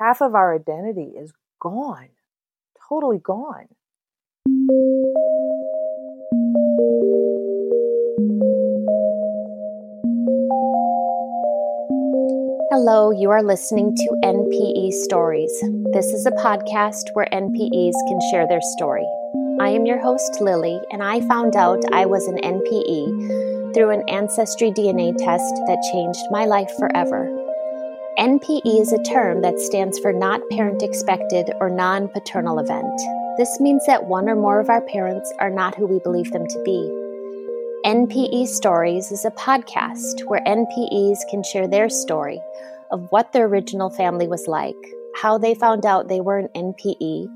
half of our identity is gone, totally gone. Hello, you are listening to NPE Stories. This is a podcast where NPEs can share their story. I am your host, Lily, and I found out I was an NPE through an Ancestry DNA test that changed my life forever. NPE is a term that stands for Not Parent Expected or Non Paternal Event. This means that one or more of our parents are not who we believe them to be. NPE Stories is a podcast where NPEs can share their story of what their original family was like, how they found out they were an NPE,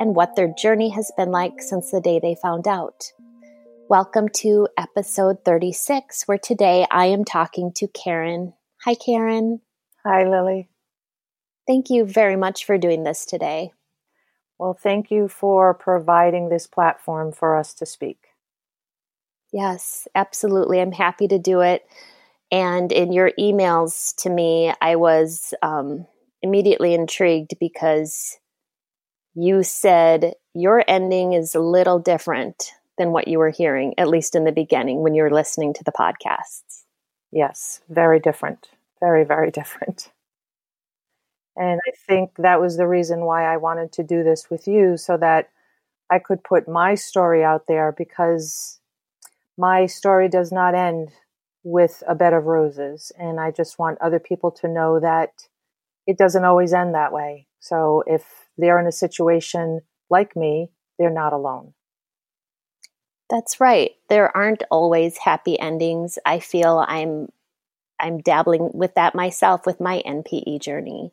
and what their journey has been like since the day they found out. Welcome to episode 36, where today I am talking to Karen. Hi, Karen. Hi, Lily. Thank you very much for doing this today. Well, thank you for providing this platform for us to speak. Yes, absolutely. I'm happy to do it. And in your emails to me, I was um, immediately intrigued because you said your ending is a little different than what you were hearing, at least in the beginning when you were listening to the podcasts. Yes, very different. Very, very different. And I think that was the reason why I wanted to do this with you so that I could put my story out there because my story does not end with a bed of roses. And I just want other people to know that it doesn't always end that way. So if they're in a situation like me, they're not alone. That's right. There aren't always happy endings. I feel I'm I'm dabbling with that myself with my NPE journey.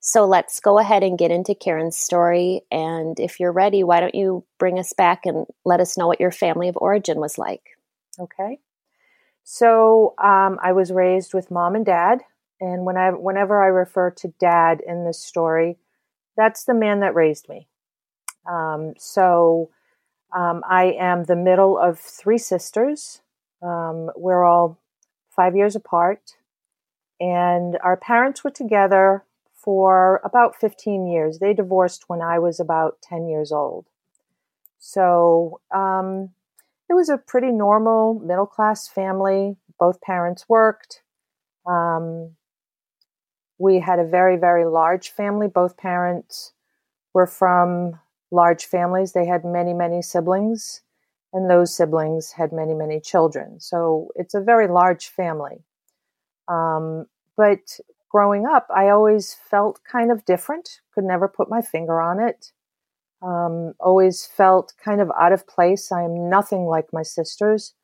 So let's go ahead and get into Karen's story. And if you're ready, why don't you bring us back and let us know what your family of origin was like? Okay. So um, I was raised with mom and dad, and when I, whenever I refer to dad in this story, that's the man that raised me. Um, so um, I am the middle of three sisters. Um, we're all five years apart, and our parents were together for about 15 years. They divorced when I was about 10 years old. So um, it was a pretty normal middle class family. Both parents worked. Um, we had a very, very large family. Both parents were from large families. They had many, many siblings, and those siblings had many, many children. So it's a very large family. Um, but growing up, I always felt kind of different, could never put my finger on it. Um, always felt kind of out of place. I am nothing like my sisters.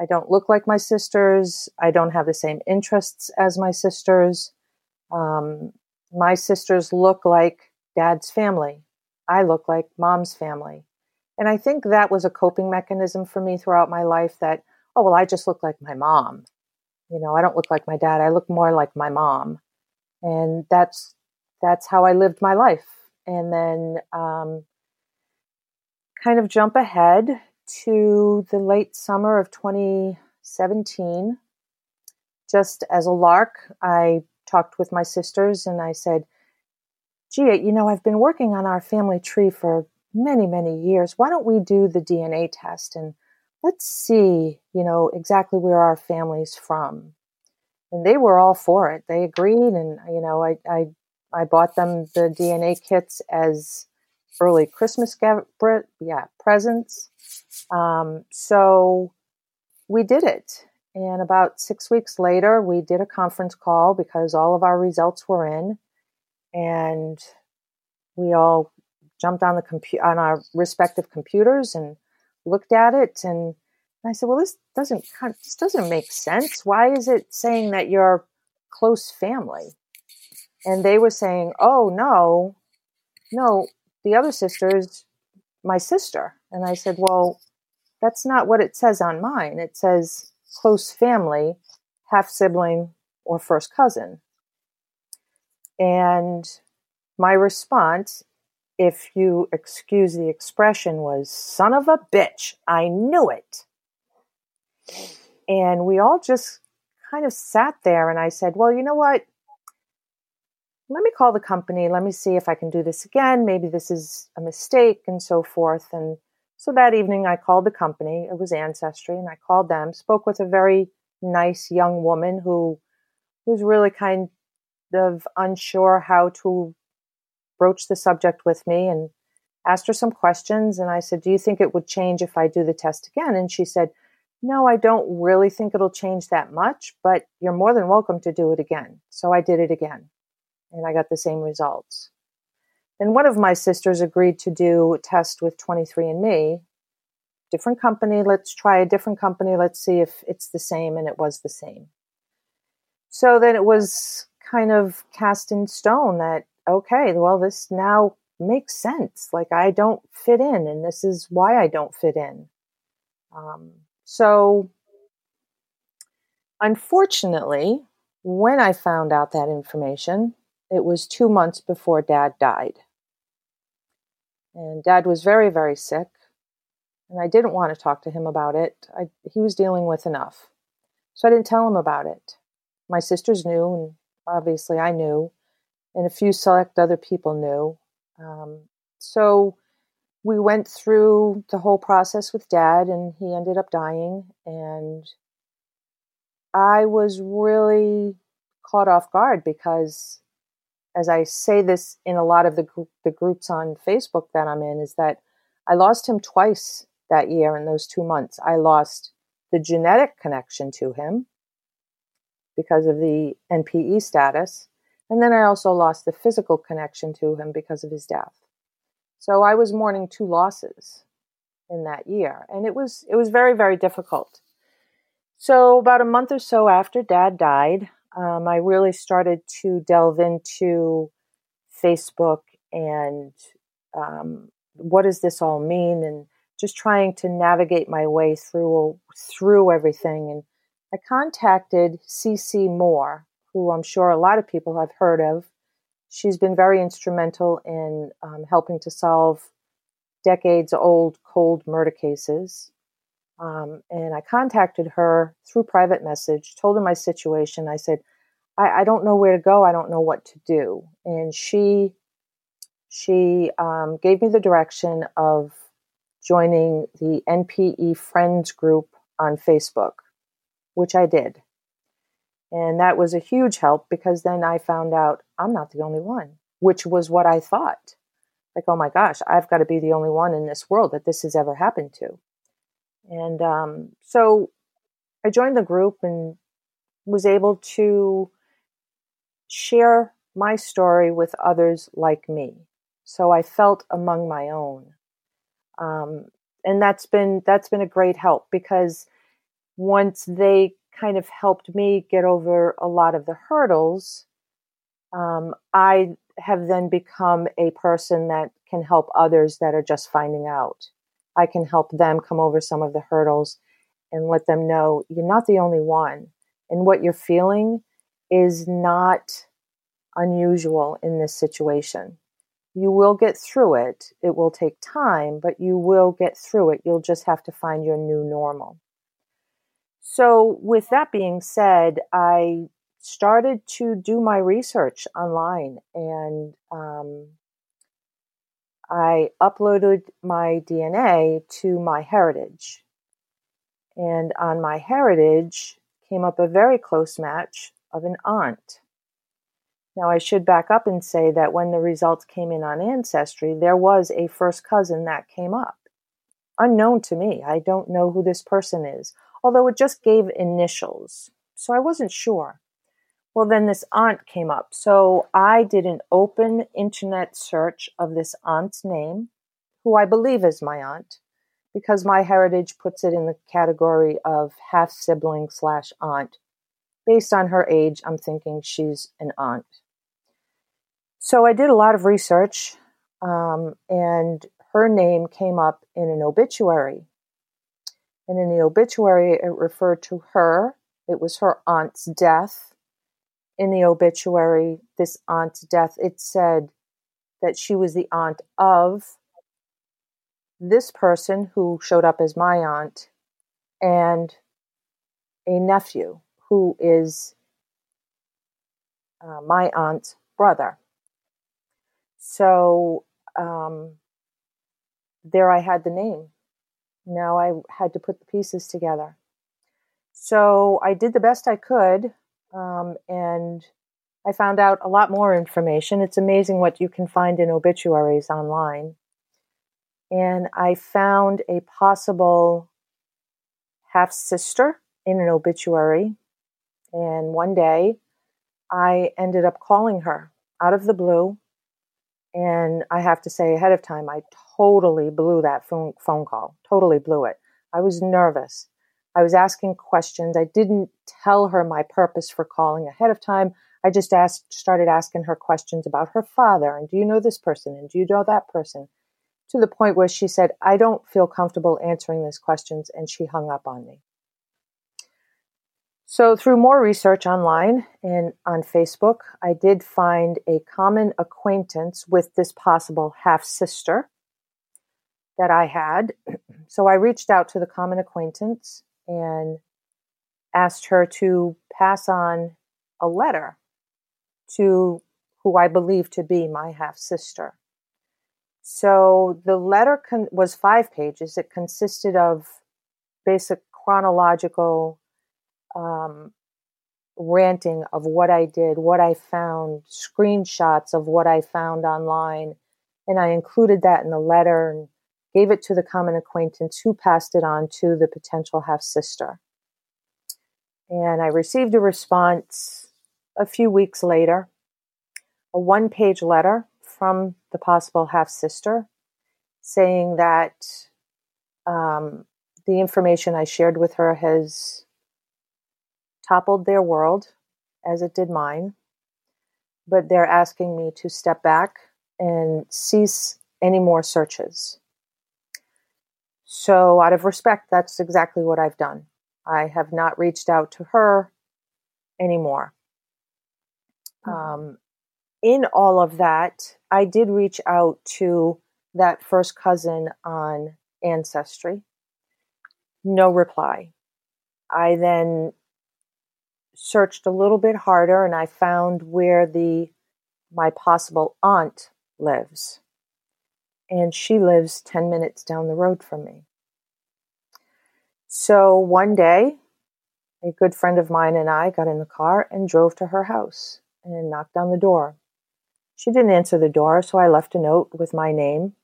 I don't look like my sisters. I don't have the same interests as my sisters. Um, my sisters look like dad's family. I look like mom's family. And I think that was a coping mechanism for me throughout my life that, oh, well, I just look like my mom. You know, I don't look like my dad. I look more like my mom. And that's, that's how I lived my life. And then, um, kind of jump ahead to the late summer of 2017. Just as a lark, I talked with my sisters and I said, gee, you know, I've been working on our family tree for many, many years. Why don't we do the DNA test and let's see, you know, exactly where our family's from? And they were all for it. They agreed. And, you know, I, I, I bought them the DNA kits as early Christmas yeah presents. Um, so we did it, and about six weeks later, we did a conference call because all of our results were in, and we all jumped on the compu- on our respective computers and looked at it and I said, "Well, this doesn't this doesn't make sense. Why is it saying that you're close family?" And they were saying, "Oh no, no, the other sister is my sister. And I said, Well, that's not what it says on mine. It says close family, half sibling, or first cousin. And my response, if you excuse the expression, was son of a bitch. I knew it. And we all just kind of sat there and I said, Well, you know what? let me call the company. Let me see if I can do this again. Maybe this is a mistake and so forth. And so that evening, I called the company. It was Ancestry, and I called them, spoke with a very nice young woman who was really kind of unsure how to broach the subject with me and asked her some questions. And I said, Do you think it would change if I do the test again? And she said, No, I don't really think it'll change that much, but you're more than welcome to do it again. So I did it again and I got the same results. And one of my sisters agreed to do a test with 23andMe. Different company, let's try a different company, let's see if it's the same, and it was the same. So then it was kind of cast in stone that, okay, well, this now makes sense. Like I don't fit in, and this is why I don't fit in. Um, so, unfortunately, when I found out that information, it was two months before dad died. And dad was very, very sick. And I didn't want to talk to him about it. I, he was dealing with enough. So I didn't tell him about it. My sisters knew, and obviously I knew, and a few select other people knew. Um, so we went through the whole process with dad, and he ended up dying. And I was really caught off guard because as I say this in a lot of the, the groups on Facebook that I'm in, is that I lost him twice that year in those two months. I lost the genetic connection to him because of the NPE status. And then I also lost the physical connection to him because of his death. So I was mourning two losses in that year. And it was it was very, very difficult. So about a month or so after dad died, um, I really started to delve into Facebook and um, what does this all mean, and just trying to navigate my way through through everything. And I contacted CeCe Moore, who I'm sure a lot of people have heard of. She's been very instrumental in um, helping to solve decades old cold murder cases. Um, and I contacted her through private message, told her my situation. I said, I, I, don't know where to go. I don't know what to do. And she she um, gave me the direction of joining the NPE Friends group on Facebook, which I did. And that was a huge help because then I found out I'm not the only one, which was what I thought. Like, oh my gosh, I've got to be the only one in this world that this has ever happened to. And um, so I joined the group and was able to share my story with others like me. So I felt among my own. Um, and that's been that's been a great help because once they kind of helped me get over a lot of the hurdles, um, I have then become a person that can help others that are just finding out. I can help them come over some of the hurdles and let them know you're not the only one. And what you're feeling is not unusual in this situation. You will get through it. It will take time, but you will get through it. You'll just have to find your new normal. So, with that being said, I started to do my research online and um, I uploaded my DNA to MyHeritage. And on MyHeritage came up a very close match of an aunt. Now, I should back up and say that when the results came in on Ancestry, there was a first cousin that came up. Unknown to me. I don't know who this person is although it just gave initials. So I wasn't sure. Well, then this aunt came up. So I did an open internet search of this aunt's name, who I believe is my aunt, because MyHeritage puts it in the category of half sibling slash aunt. Based on her age, I'm thinking she's an aunt. So I did a lot of research, um, and her name came up in an obituary and in the obituary, it referred to her. It was her aunt's death. In the obituary, this aunt's death, it said that she was the aunt of this person who showed up as my aunt and a nephew who is uh, my aunt's brother. So um, there I had the name. Now I had to put the pieces together. So I did the best I could, um, and I found out a lot more information. It's amazing what you can find in obituaries online. And I found a possible half sister in an obituary. And one day I ended up calling her out of the blue. And I have to say ahead of time, I totally blew that phone, phone call, totally blew it. I was nervous. I was asking questions. I didn't tell her my purpose for calling ahead of time. I just asked, started asking her questions about her father. And do you know this person? And do you know that person? To the point where she said, I don't feel comfortable answering these questions. And she hung up on me. So, through more research online and on Facebook, I did find a common acquaintance with this possible half sister that I had. So, I reached out to the common acquaintance and asked her to pass on a letter to who I believe to be my half sister. So the letter con- was five pages. It consisted of basic chronological um, ranting of what I did, what I found, screenshots of what I found online. And I included that in the letter and gave it to the common acquaintance who passed it on to the potential half sister. And I received a response a few weeks later, a one page letter from the possible half sister saying that um, the information I shared with her has toppled their world as it did mine, but they're asking me to step back and cease any more searches. So, out of respect, that's exactly what I've done. I have not reached out to her anymore. Mm-hmm. Um, in all of that, I did reach out to that first cousin on Ancestry. No reply. I then searched a little bit harder and I found where the my possible aunt lives. And she lives 10 minutes down the road from me. So one day, a good friend of mine and I got in the car and drove to her house and knocked on the door. She didn't answer the door, so I left a note with my name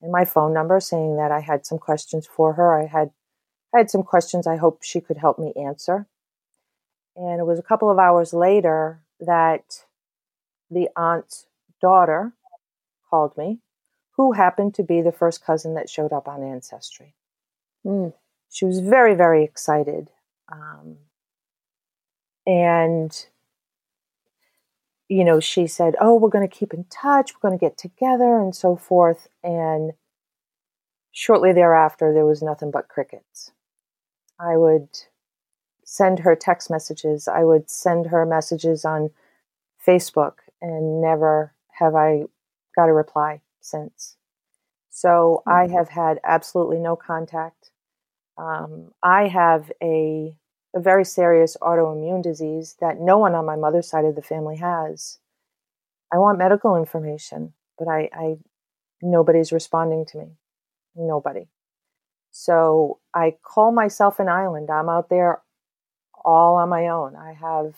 and my phone number saying that I had some questions for her. I had I had some questions I hope she could help me answer. And it was a couple of hours later that the aunt's daughter called me, who happened to be the first cousin that showed up on Ancestry. Mm. She was very, very excited. Um, and you know, she said, Oh, we're going to keep in touch, we're going to get together, and so forth. And shortly thereafter, there was nothing but crickets. I would send her text messages, I would send her messages on Facebook, and never have I got a reply since. So mm-hmm. I have had absolutely no contact. Um, I have a a very serious autoimmune disease that no one on my mother's side of the family has. I want medical information, but I, I nobody's responding to me. Nobody. So I call myself an island. I'm out there all on my own. I have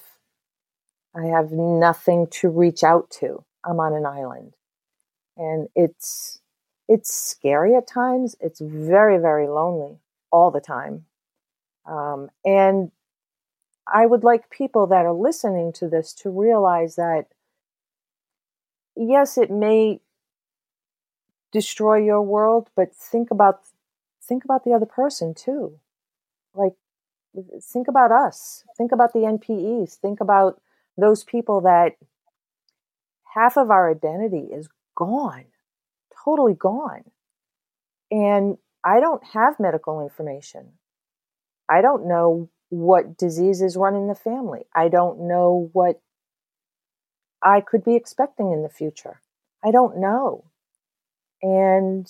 I have nothing to reach out to. I'm on an island. And it's it's scary at times. It's very, very lonely all the time. Um, and I would like people that are listening to this to realize that, yes, it may destroy your world, but think about think about the other person too. Like, think about us. Think about the NPEs. Think about those people that half of our identity is gone, totally gone. And I don't have medical information. I don't know what diseases run in the family. I don't know what I could be expecting in the future. I don't know. And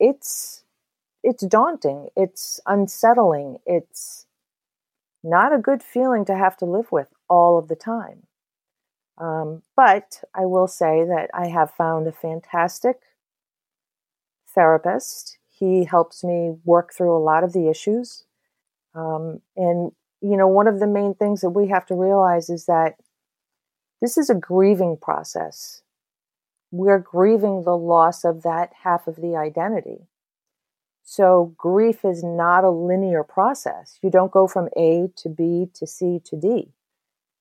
it's it's daunting. It's unsettling. It's not a good feeling to have to live with all of the time. Um, but I will say that I have found a fantastic therapist. He helps me work through a lot of the issues. Um, and, you know, one of the main things that we have to realize is that this is a grieving process. We're grieving the loss of that half of the identity. So grief is not a linear process. You don't go from A to B to C to D.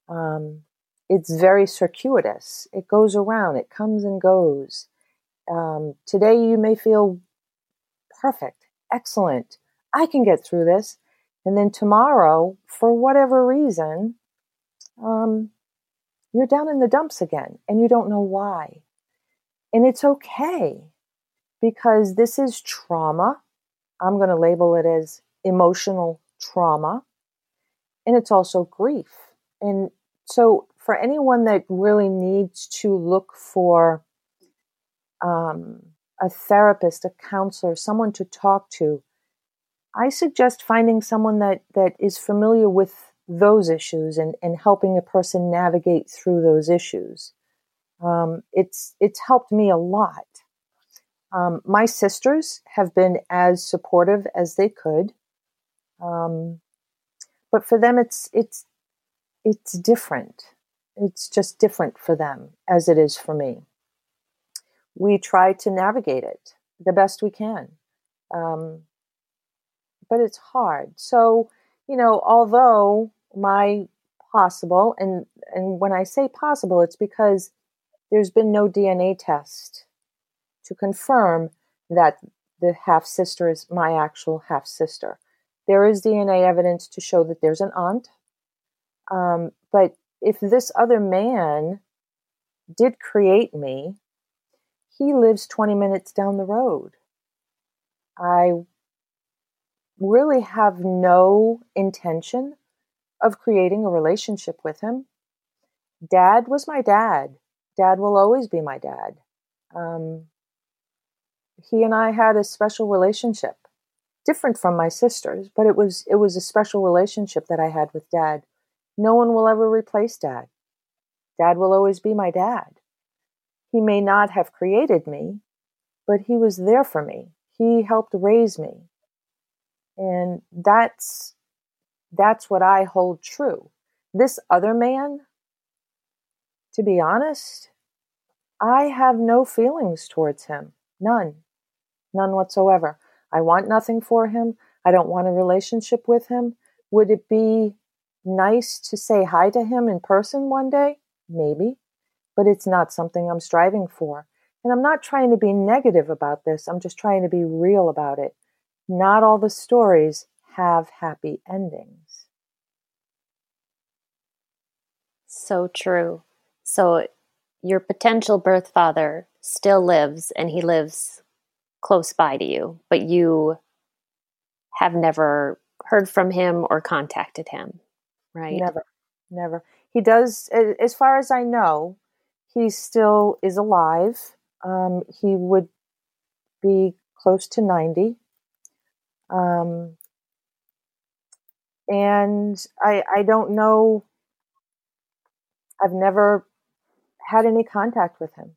Um, it's very circuitous. It goes around. It comes and goes. Um, today you may feel perfect, excellent. I can get through this. And then tomorrow, for whatever reason, um, you're down in the dumps again and you don't know why. And it's okay because this is trauma. I'm going to label it as emotional trauma. And it's also grief. And so, for anyone that really needs to look for um, a therapist, a counselor, someone to talk to, I suggest finding someone that, that is familiar with those issues and, and helping a person navigate through those issues. Um, it's it's helped me a lot. Um, my sisters have been as supportive as they could, um, but for them, it's it's it's different. It's just different for them as it is for me. We try to navigate it the best we can, um, but it's hard. So you know, although my possible and and when I say possible, it's because there's been no DNA test to confirm that the half sister is my actual half sister. There is DNA evidence to show that there's an aunt. Um, but if this other man did create me, he lives 20 minutes down the road. I really have no intention of creating a relationship with him. Dad was my dad. Dad will always be my dad. Um, he and I had a special relationship, different from my sisters, but it was it was a special relationship that I had with Dad. No one will ever replace Dad. Dad will always be my dad. He may not have created me, but he was there for me. He helped raise me. And that's that's what I hold true. This other man to be honest, I have no feelings towards him. None. None whatsoever. I want nothing for him. I don't want a relationship with him. Would it be nice to say hi to him in person one day? Maybe. But it's not something I'm striving for. And I'm not trying to be negative about this. I'm just trying to be real about it. Not all the stories have happy endings. So true. So your potential birth father still lives and he lives close by to you, but you have never heard from him or contacted him, right? Never, never. He does, as far as I know, he still is alive. Um, he would be close to 90. Um, and I, I don't know, I've never had any contact with him.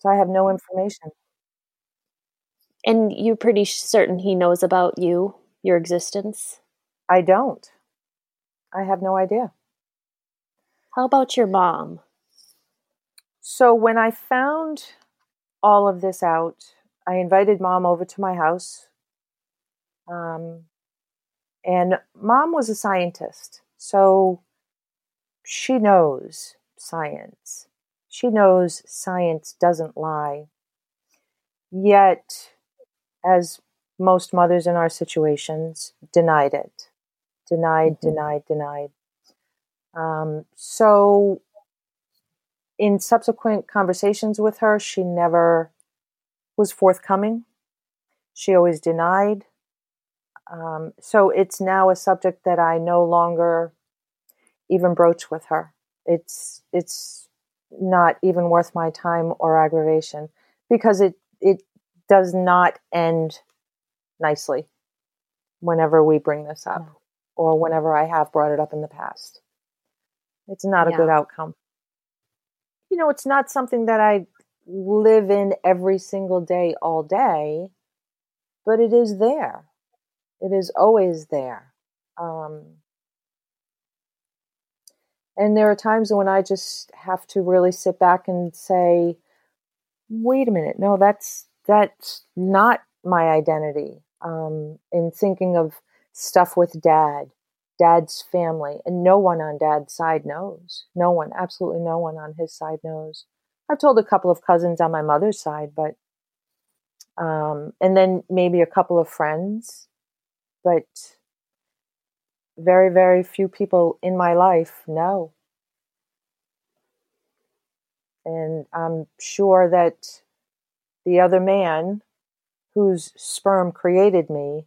So I have no information. And you're pretty certain he knows about you, your existence? I don't. I have no idea. How about your mom? So when I found all of this out, I invited mom over to my house. Um, and mom was a scientist. So she knows science. She knows science doesn't lie. Yet, as most mothers in our situations, denied it. Denied, mm-hmm. denied, denied. Um, so, in subsequent conversations with her, she never was forthcoming. She always denied. Um, so, it's now a subject that I no longer even broach with her. It's it's not even worth my time or aggravation because it it does not end nicely whenever we bring this up or whenever I have brought it up in the past. It's not a Yeah. good outcome. You know, it's not something that I live in every single day, all day, but it is there. It is always there. Um, and there are times when I just have to really sit back and say, wait a minute, no, that's that's not my identity. Um, in thinking of stuff with dad, dad's family, and no one on dad's side knows. No one, absolutely no one on his side knows. I've told a couple of cousins on my mother's side, but um, and then maybe a couple of friends, but very, very few people in my life know. And I'm sure that the other man whose sperm created me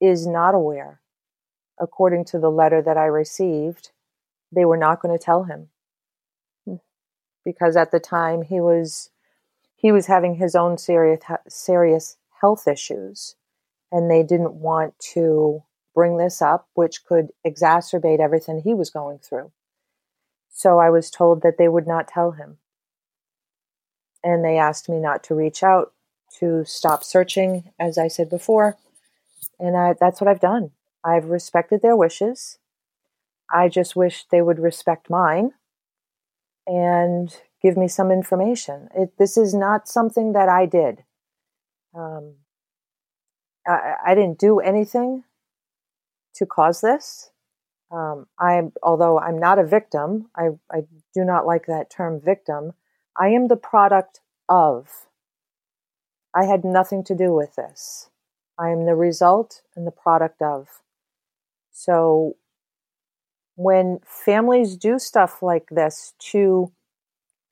is not aware. According to the letter that I received, they were not going to tell him hmm. because at the time he was he was having his own serious serious health issues and they didn't want to bring this up which could exacerbate everything he was going through. So i was told that they would not tell him. And they asked me not to reach out to stop searching as i said before. And I, that's what i've done. I've respected their wishes. I just wish they would respect mine and give me some information. It, this is not something that I did. Um, I, I, didn't do anything to cause this. Um, I, although I'm not a victim, I, I do not like that term victim. I am the product of. I had nothing to do with this. I am the result and the product of. So when families do stuff like this to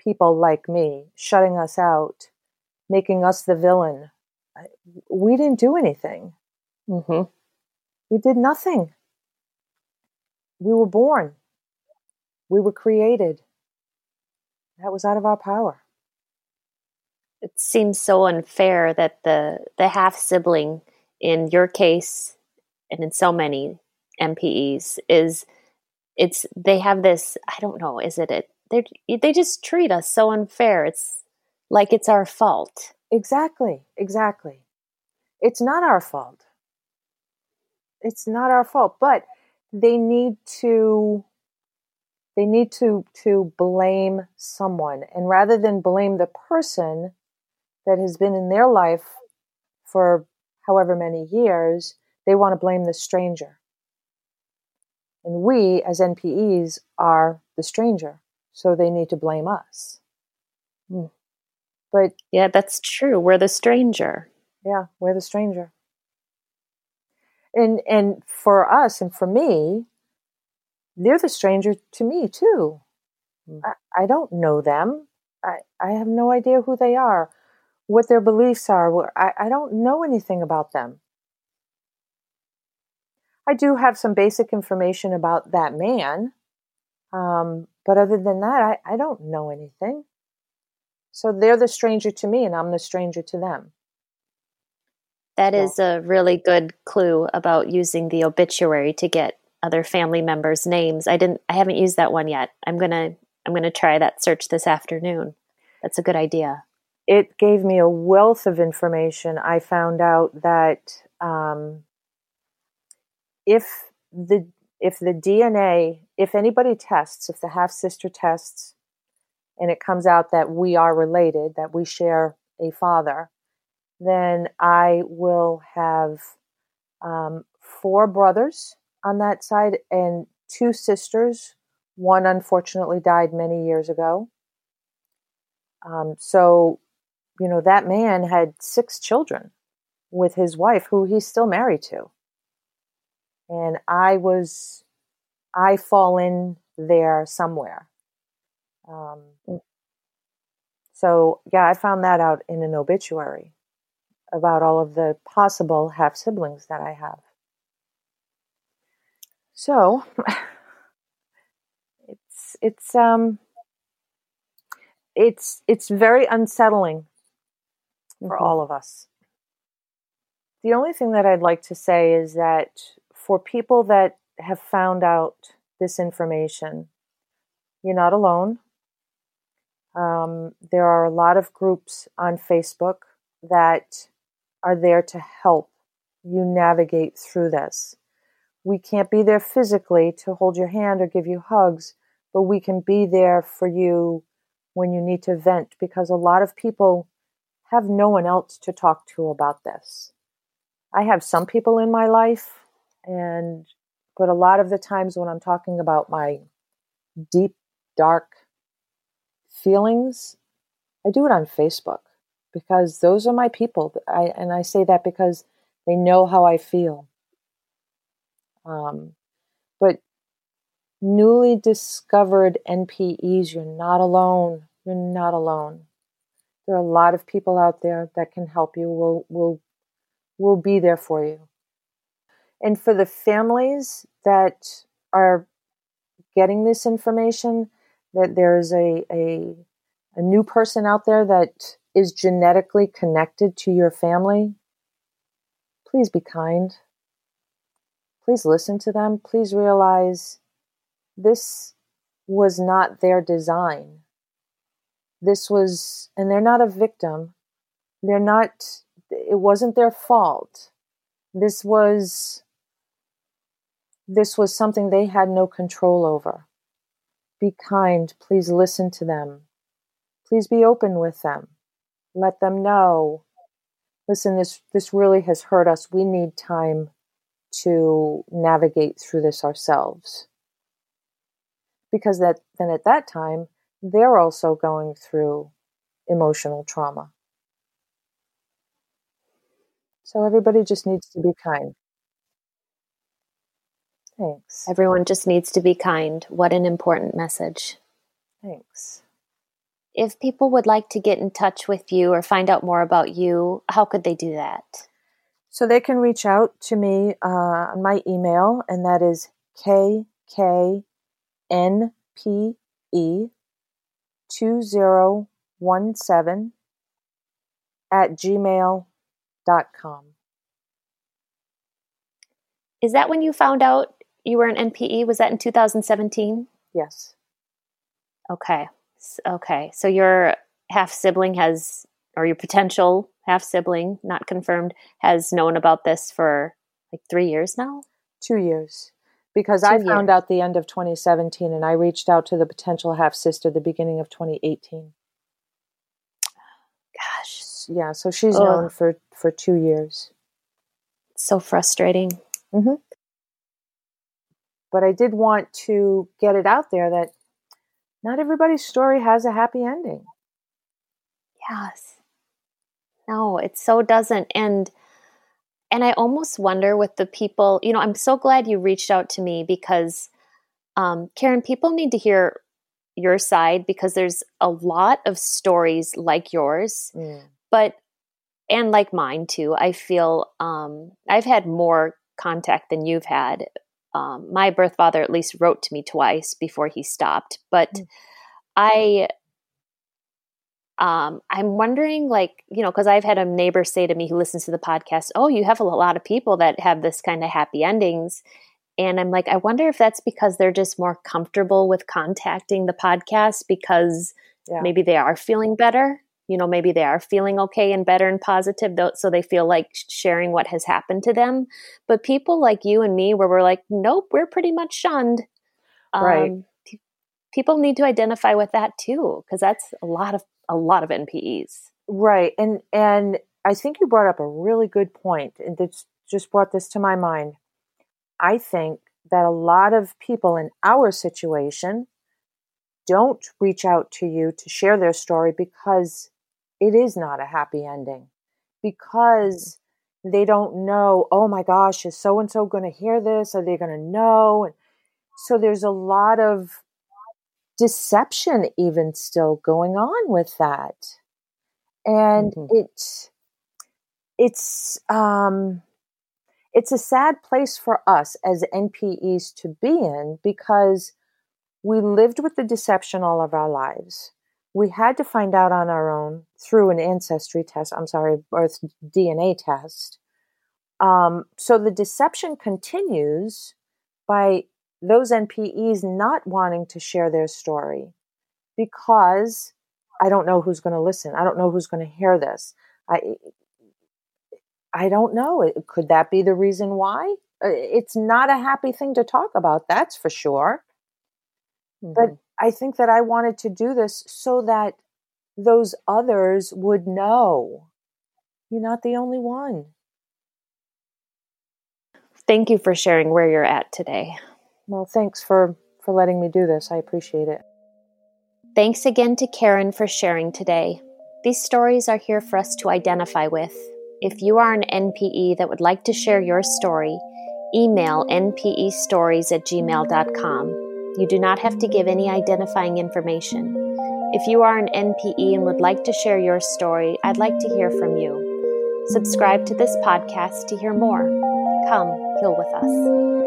people like me, shutting us out, making us the villain, we didn't do anything. Mm-hmm. We did nothing. We were born. We were created. That was out of our power. It seems so unfair that the the half sibling in your case and in so many NPEs is it's they have this I don't know is it it they they just treat us so unfair it's like it's our fault Exactly. Exactly. It's not our fault. It's not our fault, but they need to they need to to blame someone and rather than blame the person that has been in their life for however many years, they want to blame the stranger. And we as NPEs are the stranger, so they need to blame us. Hmm. But yeah that's true we're the stranger yeah, we're the stranger. And and for us and for me, they're the stranger to me too. Mm. I, I don't know them. I, I have no idea who they are, what their beliefs are. I, I don't know anything about them. I do have some basic information about that man. Um, but other than that, I, I don't know anything. So they're the stranger to me and I'm the stranger to them. That is a really good clue about using the obituary to get other family members names. I didn't i haven't used that one yet. I'm gonna i'm gonna try that search this afternoon. That's a good idea. It gave me a wealth of information. I found out that um, if the if the DNA, if anybody tests, if the half sister tests, and it comes out that we are related, that we share a father, then I will have um, four brothers on that side and two sisters. One unfortunately died many years ago. Um, so, you know, that man had six children with his wife, who he's still married to. And I was, I fall in there somewhere. Um, so, yeah, I found that out in an obituary about all of the possible half siblings that I have. So, it's, it's, um, it's, it's very unsettling for Mhm. all of us. The only thing that I'd like to say is that for people that have found out this information, you're not alone. Um, there are a lot of groups on Facebook that are there to help you navigate through this. We can't be there physically to hold your hand or give you hugs, but we can be there for you when you need to vent because a lot of people have no one else to talk to about this. I have some people in my life and but a lot of the times when I'm talking about my deep dark feelings, I do it on Facebook because those are my people. I, and I say that because they know how I feel. Um, but newly discovered NPEs, you're not alone. You're not alone. There are a lot of people out there that can help you. Will will will be there for you. And for the families that are getting this information, that there's a, a, a new person out there that is genetically connected to your family, please be kind. Please listen to them. Please realize this was not their design. This was, and they're not a victim. They're not, it wasn't their fault. This was, this was something they had no control over. Be kind. Please listen to them. Please be open with them. Let them know. Listen, this, this really has hurt us. We need time to navigate through this ourselves. Because that, then at that time, they're also going through emotional trauma. So everybody just needs to be kind. Thanks. Everyone just needs to be kind. What an important message. Thanks. If people would like to get in touch with you or find out more about you, how could they do that? So they can reach out to me uh, on my email, and that is kknpe2017 at gmail.com. Is that when you found out you were an NPE? Was that in 2017? Yes. Okay. Okay. So your half sibling has, or your potential half sibling, not confirmed, has known about this for like three years now? Two years. Because Two I found out the end of 2017 and I reached out to the potential half sister the beginning of 2018. Gosh. Yeah. So she's Ugh. known for, for two years. so frustrating. Mm-hmm but I did want to get it out there that not everybody's story has a happy ending. Yes. No, it so doesn't. And and I almost wonder with the people, you know, I'm so glad you reached out to me because um, Karen, people need to hear your side because there's a lot of stories like yours, mm. but and like mine too. I feel um, I've had more contact than you've had um, my birth father at least wrote to me twice before he stopped. But mm. I, um, I'm wondering, like, you know, because I've had a neighbor say to me who listens to the podcast, "Oh, you have a lot of people that have this kind of happy endings." And I'm like, I wonder if that's because they're just more comfortable with contacting the podcast because yeah. maybe they are feeling better you know maybe they are feeling okay and better and positive so they feel like sharing what has happened to them. But people like you and me where we're like nope we're pretty much shunned. Right. Um, people need to identify with that too because that's a lot of a lot of npes right and and i think you brought up a really good point and this just brought this to my mind. I think that a lot of people in our situation don't reach out to you to share their story because it is not a happy ending because they don't know, oh my gosh, is so and so going to hear this? Are they going to know? And so there's a lot of deception even still going on with that. And mm-hmm. it it's um it's a sad place for us as NPEs to be in because we lived with the deception all of our lives we had to find out on our own through an ancestry test. I'm sorry, or DNA test. Um, so the deception continues by those NPEs not wanting to share their story because I don't know who's going to listen. I don't know who's going to hear this. I I don't know. Could that be the reason why? It's not a happy thing to talk about, that's for sure. Mm-hmm. But I think that I wanted to do this so that those others would know you're not the only one. Thank you for sharing where you're at today. Well, thanks for for letting me do this. I appreciate it. Thanks again to Karen for sharing today. These stories are here for us to identify with. If you are an NPE that would like to share your story, email npestories at gmail.com. You do not have to give any identifying information. If you are an NPE and would like to share your story, I'd like to hear from you. Subscribe to this podcast to hear more. Come, heal with us.